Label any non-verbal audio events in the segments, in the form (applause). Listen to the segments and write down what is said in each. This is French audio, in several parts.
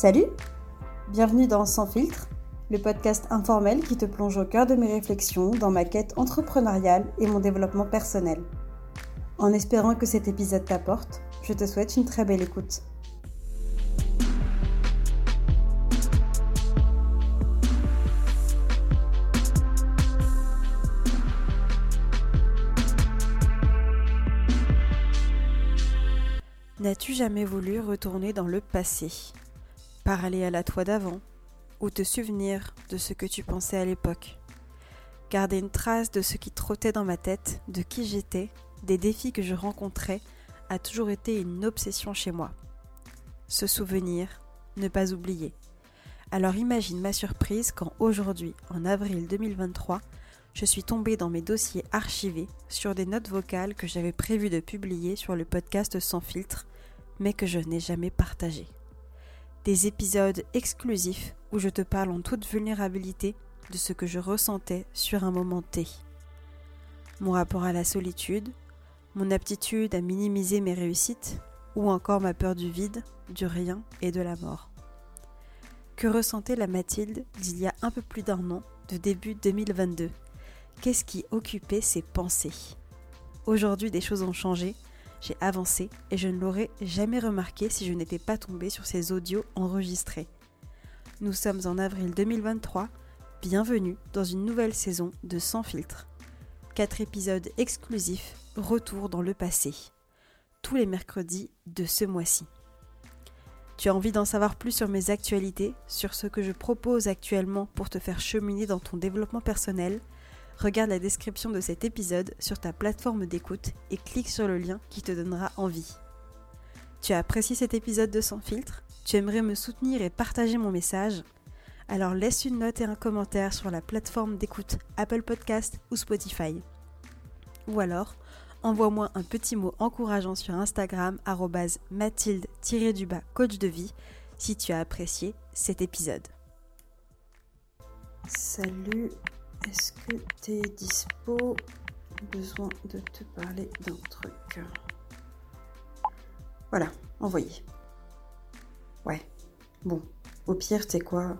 Salut Bienvenue dans Sans filtre, le podcast informel qui te plonge au cœur de mes réflexions dans ma quête entrepreneuriale et mon développement personnel. En espérant que cet épisode t'apporte, je te souhaite une très belle écoute. N'as-tu jamais voulu retourner dans le passé? Parler à la toi d'avant Ou te souvenir de ce que tu pensais à l'époque Garder une trace de ce qui trottait dans ma tête, de qui j'étais, des défis que je rencontrais, a toujours été une obsession chez moi. Se souvenir, ne pas oublier. Alors imagine ma surprise quand aujourd'hui, en avril 2023, je suis tombée dans mes dossiers archivés sur des notes vocales que j'avais prévu de publier sur le podcast Sans filtre mais que je n'ai jamais partagé. Des épisodes exclusifs où je te parle en toute vulnérabilité de ce que je ressentais sur un moment T. Mon rapport à la solitude, mon aptitude à minimiser mes réussites, ou encore ma peur du vide, du rien et de la mort. Que ressentait la Mathilde d'il y a un peu plus d'un an, de début 2022 Qu'est-ce qui occupait ses pensées? Aujourd'hui, des choses ont changé j'ai avancé et je ne l'aurais jamais remarqué si je n'étais pas tombée sur ces audios enregistrés. Nous sommes en avril 2023, bienvenue dans une nouvelle saison de Sans filtre. Quatre épisodes exclusifs, retour dans le passé. Tous les mercredis de ce mois-ci. Tu as envie d'en savoir plus sur mes actualités, sur ce que je propose actuellement pour te faire cheminer dans ton développement personnel? Regarde la description de cet épisode sur ta plateforme d'écoute et clique sur le lien qui te donnera envie. Tu as apprécié cet épisode de Sans filtre? Tu aimerais me soutenir et partager mon message? Alors laisse une note et un commentaire sur la plateforme d'écoute Apple Podcast ou Spotify. Ou alors, envoie-moi un petit mot encourageant sur Instagram mathilde-du-bas coach de vie si tu as apprécié cet épisode. Salut est-ce que tu es dispo? Besoin de te parler d'un truc. Voilà, envoyé. Ouais. Bon, au pire, t'es quoi?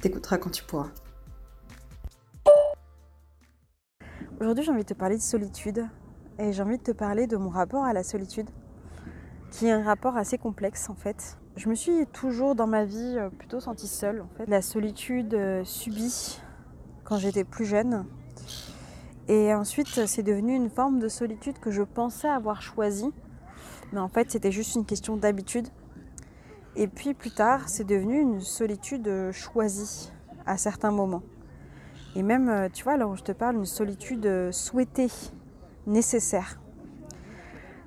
T'écouteras quand tu pourras. Aujourd'hui, j'ai envie de te parler de solitude et j'ai envie de te parler de mon rapport à la solitude, qui est un rapport assez complexe en fait. Je me suis toujours dans ma vie euh, plutôt sentie seule en fait. La solitude euh, subie quand j'étais plus jeune. Et ensuite, c'est devenu une forme de solitude que je pensais avoir choisie. Mais en fait, c'était juste une question d'habitude. Et puis plus tard, c'est devenu une solitude choisie à certains moments. Et même, euh, tu vois, là où je te parle, une solitude souhaitée, nécessaire.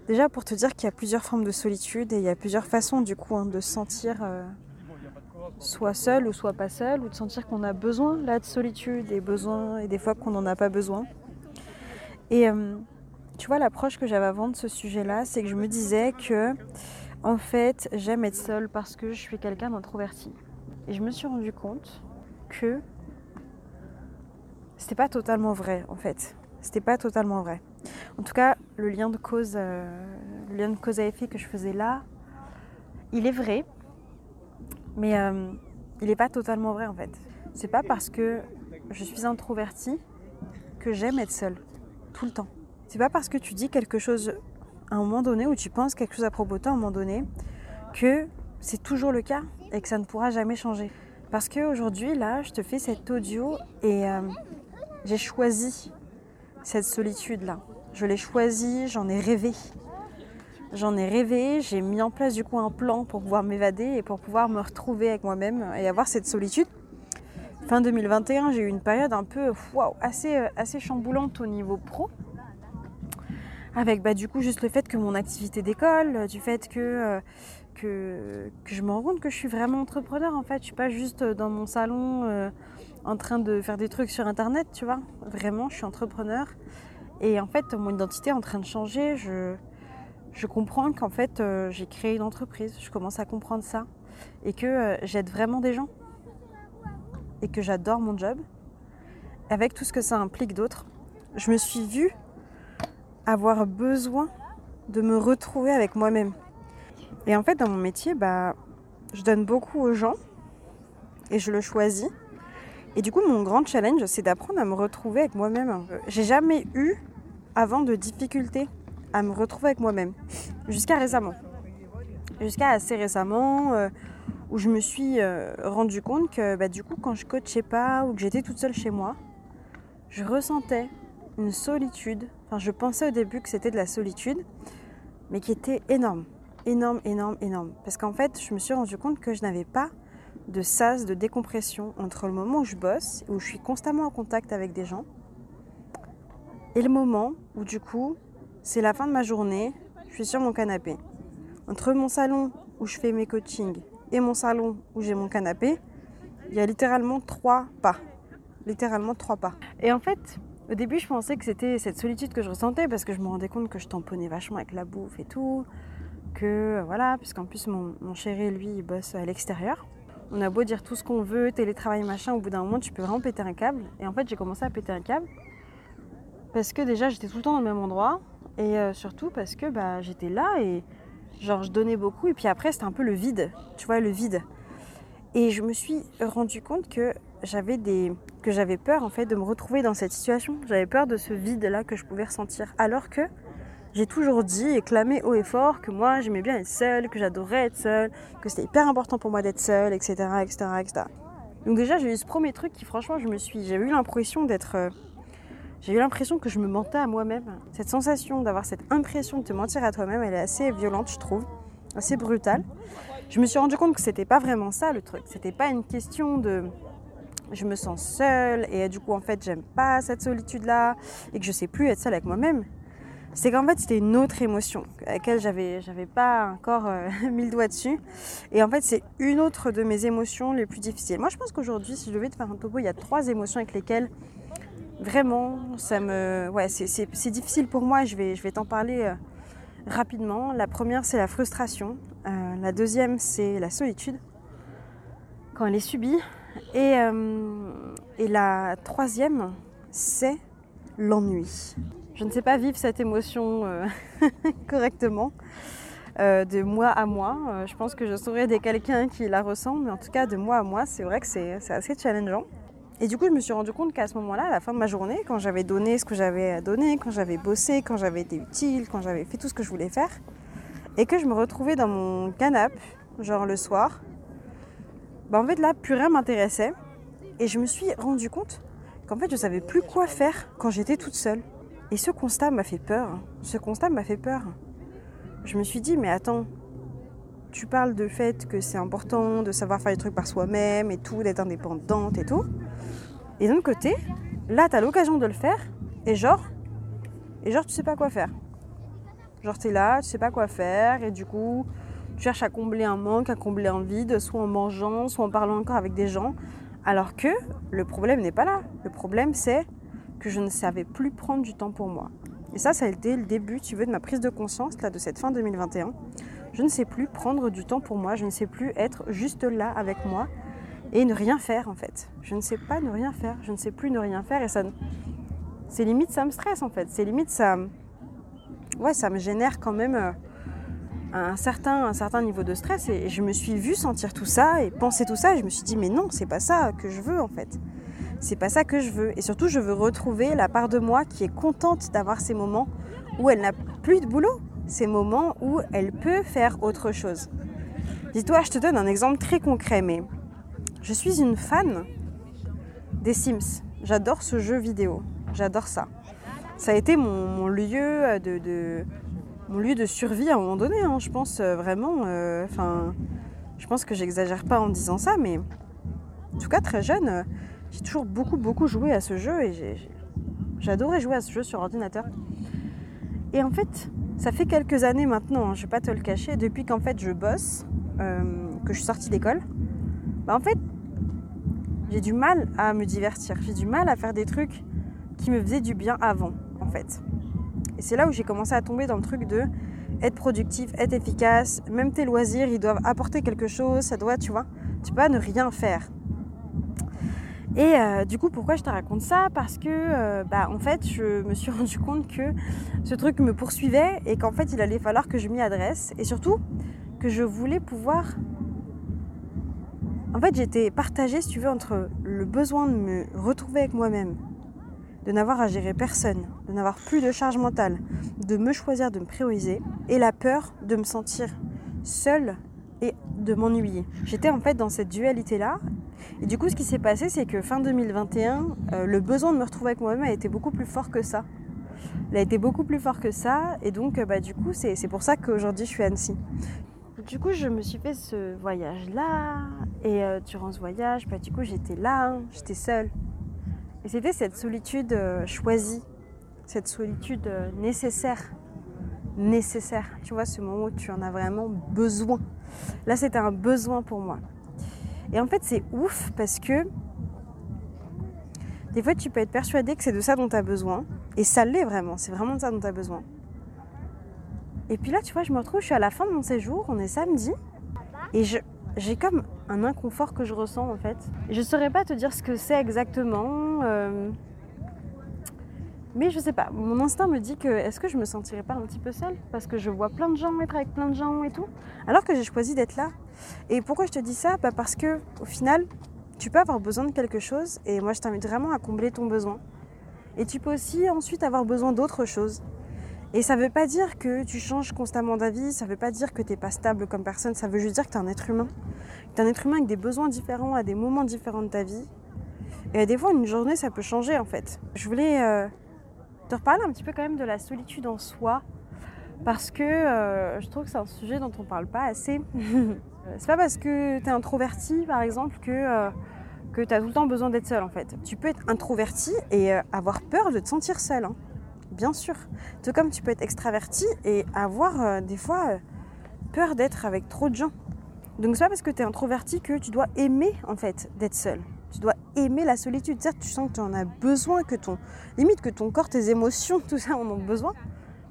Déjà pour te dire qu'il y a plusieurs formes de solitude et il y a plusieurs façons du coup hein, de sentir euh, soit seul ou soit pas seul, ou de sentir qu'on a besoin là de solitude et besoin et des fois qu'on n'en a pas besoin. Et euh, tu vois l'approche que j'avais avant de ce sujet-là, c'est que je me disais que en fait j'aime être seule parce que je suis quelqu'un d'introverti. Et je me suis rendu compte que c'était pas totalement vrai en fait. C'était pas totalement vrai. En tout cas, le lien de cause, euh, le lien de cause à effet que je faisais là, il est vrai, mais euh, il n'est pas totalement vrai en fait. C'est pas parce que je suis introvertie que j'aime être seule tout le temps. C'est pas parce que tu dis quelque chose à un moment donné ou tu penses quelque chose à propos de toi à un moment donné que c'est toujours le cas et que ça ne pourra jamais changer. Parce qu'aujourd'hui, là, je te fais cet audio et euh, j'ai choisi cette solitude-là. Je l'ai choisie, j'en ai rêvé. J'en ai rêvé, j'ai mis en place du coup un plan pour pouvoir m'évader et pour pouvoir me retrouver avec moi-même et avoir cette solitude. Fin 2021, j'ai eu une période un peu assez, euh, assez chamboulante au niveau pro. Avec bah, du coup juste le fait que mon activité d'école, du fait que, euh, que, je me rends compte que je suis vraiment entrepreneur en fait. Je suis pas juste dans mon salon euh, en train de faire des trucs sur internet, tu vois. Vraiment, je suis entrepreneur. Et en fait, mon identité est en train de changer. Je comprends qu'en fait, euh, j'ai créé une entreprise, je commence à comprendre ça, et que euh, j'aide vraiment des gens, et que j'adore mon job, avec tout ce que ça implique d'autres. Je me suis vue avoir besoin de me retrouver avec moi-même. Et en fait, dans mon métier, bah, je donne beaucoup aux gens et je le choisis. Et du coup, mon grand challenge, c'est d'apprendre à me retrouver avec moi-même. J'ai jamais eu avant de difficultés à me retrouver avec moi-même. Jusqu'à récemment. Jusqu'à assez récemment, euh, où je me suis euh, rendu compte que bah, du coup, quand je coachais pas ou que j'étais toute seule chez moi, je ressentais une solitude. Enfin, je pensais au début que c'était de la solitude, mais qui était énorme. Énorme, énorme, énorme. Parce qu'en fait, je me suis rendu compte que je n'avais pas de sas de décompression entre le moment où je bosse, où je suis constamment en contact avec des gens, et le moment où du coup, c'est la fin de ma journée, je suis sur mon canapé. Entre mon salon où je fais mes coachings et mon salon où j'ai mon canapé, il y a littéralement trois pas. Littéralement trois pas. Et en fait, au début, je pensais que c'était cette solitude que je ressentais parce que je me rendais compte que je tamponnais vachement avec la bouffe et tout. Que voilà, puisqu'en plus, mon, mon chéri, lui, il bosse à l'extérieur. On a beau dire tout ce qu'on veut, télétravail, machin, au bout d'un moment, tu peux vraiment péter un câble. Et en fait, j'ai commencé à péter un câble parce que déjà, j'étais tout le temps dans le même endroit. Et euh, surtout parce que bah, j'étais là et genre je donnais beaucoup. Et puis après, c'était un peu le vide, tu vois, le vide. Et je me suis rendu compte que j'avais des que j'avais peur en fait de me retrouver dans cette situation. J'avais peur de ce vide là que je pouvais ressentir alors que j'ai toujours dit et clamé haut et fort que moi j'aimais bien être seule, que j'adorais être seule, que c'était hyper important pour moi d'être seule, etc., etc., etc. Donc déjà j'ai eu ce premier truc qui franchement je me suis, j'avais eu l'impression d'être, euh, j'ai eu l'impression que je me mentais à moi-même. Cette sensation d'avoir cette impression de te mentir à toi-même, elle est assez violente je trouve, assez brutale. Je me suis rendu compte que c'était pas vraiment ça le truc, c'était pas une question de je me sens seule et du coup en fait j'aime pas cette solitude là et que je sais plus être seule avec moi-même c'est qu'en fait c'était une autre émotion à laquelle j'avais j'avais pas encore euh, (laughs) mis le doigt dessus et en fait c'est une autre de mes émotions les plus difficiles moi je pense qu'aujourd'hui si je devais te faire un topo il y a trois émotions avec lesquelles vraiment ça me ouais c'est difficile pour moi je vais je vais t'en parler euh, rapidement la première c'est la frustration euh, la deuxième c'est la solitude quand elle est subie et, euh, et la troisième c'est l'ennui je ne sais pas vivre cette émotion (laughs) correctement de moi à moi. Je pense que je saurais des quelqu'un qui la ressent, mais en tout cas de moi à moi, c'est vrai que c'est assez challengeant. Et du coup, je me suis rendu compte qu'à ce moment-là, à la fin de ma journée, quand j'avais donné ce que j'avais à donner, quand j'avais bossé, quand j'avais été utile, quand j'avais fait tout ce que je voulais faire, et que je me retrouvais dans mon canapé, genre le soir, bah en fait là, plus rien m'intéressait. Et je me suis rendu compte qu'en fait, je savais plus quoi faire quand j'étais toute seule. Et ce constat m'a fait peur. Ce constat m'a fait peur. Je me suis dit, mais attends, tu parles de fait que c'est important de savoir faire les trucs par soi-même et tout, d'être indépendante et tout. Et d'un côté, là, tu as l'occasion de le faire et genre, et genre, tu sais pas quoi faire. Genre, tu es là, tu sais pas quoi faire et du coup, tu cherches à combler un manque, à combler un vide, soit en mangeant, soit en parlant encore avec des gens. Alors que le problème n'est pas là. Le problème, c'est que je ne savais plus prendre du temps pour moi. Et ça, ça a été le début, tu veux, de ma prise de conscience là, de cette fin 2021. Je ne sais plus prendre du temps pour moi, je ne sais plus être juste là avec moi et ne rien faire en fait. Je ne sais pas ne rien faire, je ne sais plus ne rien faire et ça, c'est limite ça me stresse en fait. C'est limite ça, ouais, ça me génère quand même euh, un certain, un certain niveau de stress et je me suis vue sentir tout ça et penser tout ça et je me suis dit mais non, c'est pas ça que je veux en fait. C'est pas ça que je veux. Et surtout, je veux retrouver la part de moi qui est contente d'avoir ces moments où elle n'a plus de boulot, ces moments où elle peut faire autre chose. Dis-toi, je te donne un exemple très concret, mais je suis une fan des Sims. J'adore ce jeu vidéo. J'adore ça. Ça a été mon, lieu de, mon lieu de survie à un moment donné. Hein. Je pense euh, vraiment. Euh, enfin, je pense que j'exagère pas en disant ça, mais en tout cas très jeune, euh, j'ai toujours beaucoup, beaucoup joué à ce jeu et j'adorais jouer à ce jeu sur ordinateur. Et en fait, ça fait quelques années maintenant, hein, je vais pas te le cacher, depuis qu'en fait je bosse, euh, que je suis sortie d'école, bah en fait, j'ai du mal à me divertir. J'ai du mal à faire des trucs qui me faisaient du bien avant, en fait. Et c'est là où j'ai commencé à tomber dans le truc de être productif, être efficace. Même tes loisirs, ils doivent apporter quelque chose. Ça doit, tu vois, tu peux pas ne rien faire. Et euh, du coup, pourquoi je te raconte ça? Parce que, euh, bah, en fait, je me suis (laughs) rendu compte que ce truc me poursuivait et qu'en fait, il allait falloir que je m'y adresse et surtout que je voulais pouvoir En fait, j'étais partagée, si tu veux, entre le besoin de me retrouver avec moi-même, de n'avoir à gérer personne, de n'avoir plus de charge mentale, de me choisir, de me prioriser, et la peur de me sentir seule et de m'ennuyer. J'étais en fait dans cette dualité-là. Et du coup, ce qui s'est passé, c'est que fin 2021, euh, le besoin de me retrouver avec moi-même a été beaucoup plus fort que ça. Il a été beaucoup plus fort que ça. Et donc, euh, bah, du coup, c'est pour ça qu'aujourd'hui, je suis à Annecy. Du coup, je me suis fait ce voyage-là. Et euh, durant ce voyage, bah, du coup, j'étais là, hein, j'étais seule. Et c'était cette solitude choisie, cette solitude nécessaire. Nécessaire. Tu vois, ce moment où tu en as vraiment besoin. Là, c'était un besoin pour moi. Et en fait, c'est ouf parce que des fois, tu peux être persuadé que c'est de ça dont tu as besoin. Et ça l'est vraiment, c'est vraiment de ça dont tu as besoin. Et puis là, tu vois, je me retrouve, je suis à la fin de mon séjour, on est samedi. Et j'ai comme un inconfort que je ressens en fait. Je ne saurais pas te dire ce que c'est exactement. Euh, mais je sais pas, mon instinct me dit que est-ce que je me sentirais pas un petit peu seule? Parce que je vois plein de gens être avec plein de gens et tout. Alors que j'ai choisi d'être là. Et pourquoi je te dis ça? Bah Parce que au final, tu peux avoir besoin de quelque chose et moi je t'invite vraiment à combler ton besoin. Et tu peux aussi ensuite avoir besoin d'autre chose. Et ça veut pas dire que tu changes constamment d'avis, ça veut pas dire que tu n'es pas stable comme personne, ça veut juste dire que tu es un être humain. Tu es un être humain avec des besoins différents à des moments différents de ta vie. Et des fois, une journée, ça peut changer en fait. Je voulais euh, te reparler un petit peu quand même de la solitude en soi, parce que euh, je trouve que c'est un sujet dont on ne parle pas assez. (laughs) c'est pas parce que tu es introverti, par exemple, que, euh, tu as tout le temps besoin d'être seul, en fait. Tu peux être introverti et euh, avoir peur de te sentir seul, hein. bien sûr. Tout comme tu peux être extraverti et avoir des fois peur d'être avec trop de gens. Donc c'est pas parce que tu es introverti que tu dois aimer, en fait, d'être seul. Tu dois aimer la solitude. Certes, tu sens que tu en as besoin, que ton limite que ton corps, tes émotions, tout ça en ont besoin.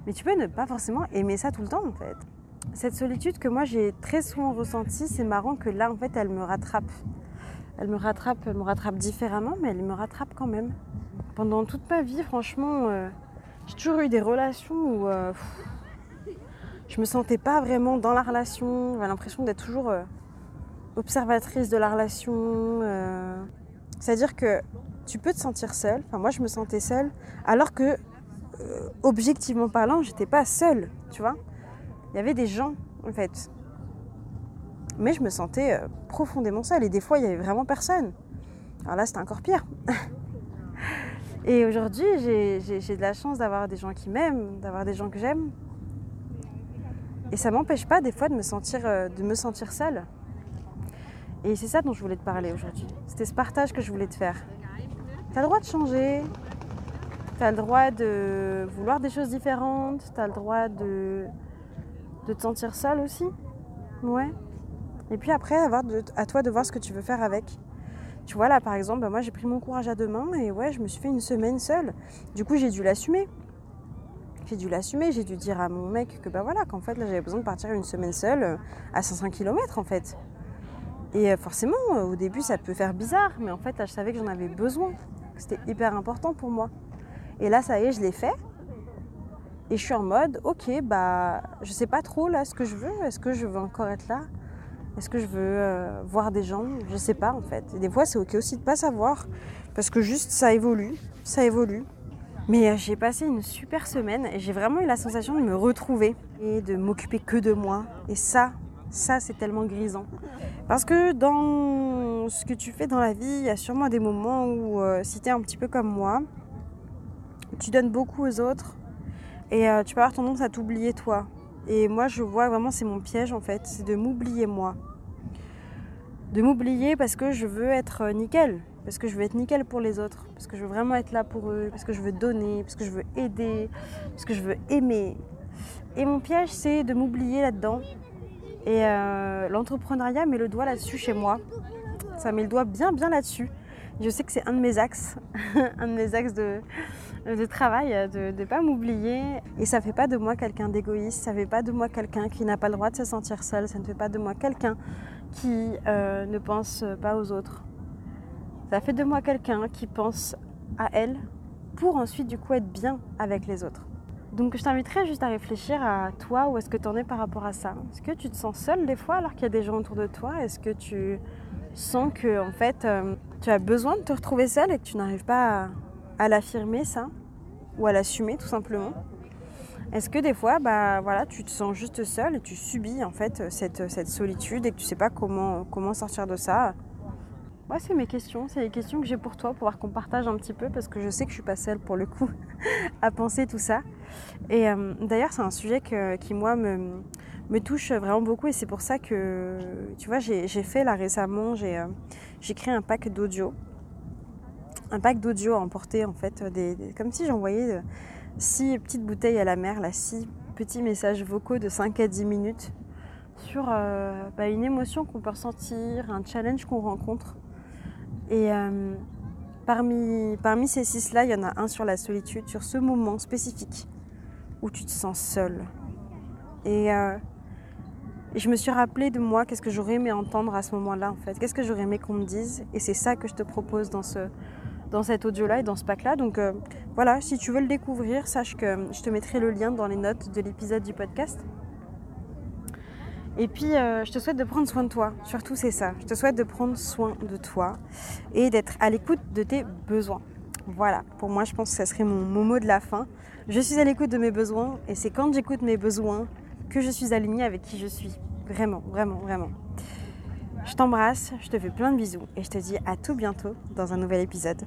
Mais tu peux ne pas forcément aimer ça tout le temps en fait. Cette solitude que moi j'ai très souvent ressentie, c'est marrant que là en fait elle me rattrape. Elle me rattrape, me rattrape différemment, mais elle me rattrape quand même. Pendant toute ma vie, franchement, euh, j'ai toujours eu des relations où euh, je me sentais pas vraiment dans la relation. J'avais l'impression d'être toujours euh, observatrice de la relation. Euh. C'est-à-dire que tu peux te sentir seule. Enfin, moi, je me sentais seule, alors que, euh, objectivement parlant, j'étais pas seule, tu vois. Il y avait des gens, en fait. Mais je me sentais euh, profondément seule. Et des fois, il y avait vraiment personne. Alors là, c'était encore pire. (laughs) Et aujourd'hui, j'ai de la chance d'avoir des gens qui m'aiment, d'avoir des gens que j'aime. Et ça m'empêche pas des fois de me sentir, de me sentir seule. Et c'est ça dont je voulais te parler aujourd'hui. C'était ce partage que je voulais te faire. Tu as le droit de changer, tu as le droit de vouloir des choses différentes, tu as le droit de, de te sentir seule aussi. Ouais. Et puis après, avoir à toi de voir ce que tu veux faire avec. Tu vois, là par exemple, bah, moi j'ai pris mon courage à deux mains et ouais, je me suis fait une semaine seule. Du coup, j'ai dû l'assumer. J'ai dû l'assumer, j'ai dû dire à mon mec que bah voilà, qu'en fait là j'avais besoin de partir une semaine seule euh, à 500 km en fait. Et euh, forcément, euh, au début, ça peut faire bizarre, mais en fait, je savais que j'en avais besoin. C'était hyper important pour moi. Et là, ça y est, je l'ai fait. Et je suis en mode, ok, bah, je sais pas trop là ce que je veux. Est-ce que je veux encore être là? Est-ce que je veux euh, voir des gens? Je sais pas en fait. Et des fois, c'est ok aussi de pas savoir, parce que juste ça évolue, ça évolue. Mais j'ai passé une super semaine et j'ai vraiment eu la sensation de me retrouver et de m'occuper que de moi. Et ça, ça, c'est tellement grisant. Parce que dans ce que tu fais dans la vie, il y a sûrement des moments où, euh, si tu es un petit peu comme moi, tu donnes beaucoup aux autres et euh, tu peux avoir tendance à t'oublier toi. Et moi, je vois vraiment, c'est mon piège en fait, c'est de m'oublier moi. De m'oublier parce que je veux être euh, nickel, parce que je veux être nickel pour les autres, parce que je veux vraiment être là pour eux, parce que je veux donner, parce que je veux aider, parce que je veux aimer. Et mon piège, c'est de m'oublier là-dedans et euh, l'entrepreneuriat met le doigt là-dessus chez moi. Ça met le doigt bien, bien là-dessus. Je sais que c'est un de mes axes, (laughs) un de mes axes de, travail, de ne pas m'oublier. Et ça ne fait pas de moi quelqu'un d'égoïste, ça ne fait pas de moi quelqu'un qui n'a pas le droit de se sentir seul, ça ne fait pas de moi quelqu'un qui euh, ne pense pas aux autres. Ça fait de moi quelqu'un qui pense à elle pour ensuite du coup être bien avec les autres. Donc je t'inviterais juste à réfléchir à toi, où est-ce que tu en es par rapport à ça? Est-ce que tu te sens seule des fois alors qu'il y a des gens autour de toi? Est-ce que tu sens que en fait euh, tu as besoin de te retrouver seule et que tu n'arrives pas à, l'affirmer ça? Ou à l'assumer tout simplement? Est-ce que des fois bah voilà tu te sens juste seule et tu subis en fait cette, solitude et que tu sais pas comment sortir de ça? Ouais, c'est mes questions, c'est les questions que j'ai pour toi, pour voir qu'on partage un petit peu, parce que je sais que je suis pas seule pour le coup (laughs) à penser tout ça. Et euh, d'ailleurs, c'est un sujet qui, moi, me, me, touche vraiment beaucoup, et c'est pour ça que, tu vois, j'ai fait là récemment, euh, j'ai créé un pack d'audio. Un pack d'audio à emporter, en fait, des, comme si j'envoyais euh, six petites bouteilles à la mer, là, six petits messages vocaux de 5 à 10 minutes sur bah, une émotion qu'on peut ressentir, un challenge qu'on rencontre. Et euh, parmi, parmi ces six-là, il y en a un sur la solitude, sur ce moment spécifique où tu te sens seul. Et, euh, je me suis rappelé de moi, qu'est-ce que j'aurais aimé entendre à ce moment-là en fait, qu'est-ce que j'aurais aimé qu'on me dise. Et c'est ça que je te propose dans, ce, dans cet audio-là et dans ce pack-là. Donc euh, voilà, si tu veux le découvrir, sache que je te mettrai le lien dans les notes de l'épisode du podcast. Et puis, euh, je te souhaite de prendre soin de toi. Surtout, c'est ça. Je te souhaite de prendre soin de toi et d'être à l'écoute de tes besoins. Voilà, pour moi, je pense que ça serait mon, mot de la fin. Je suis à l'écoute de mes besoins et c'est quand j'écoute mes besoins que je suis alignée avec qui je suis. Vraiment, vraiment, vraiment. Je t'embrasse, je te fais plein de bisous et je te dis à tout bientôt dans un nouvel épisode.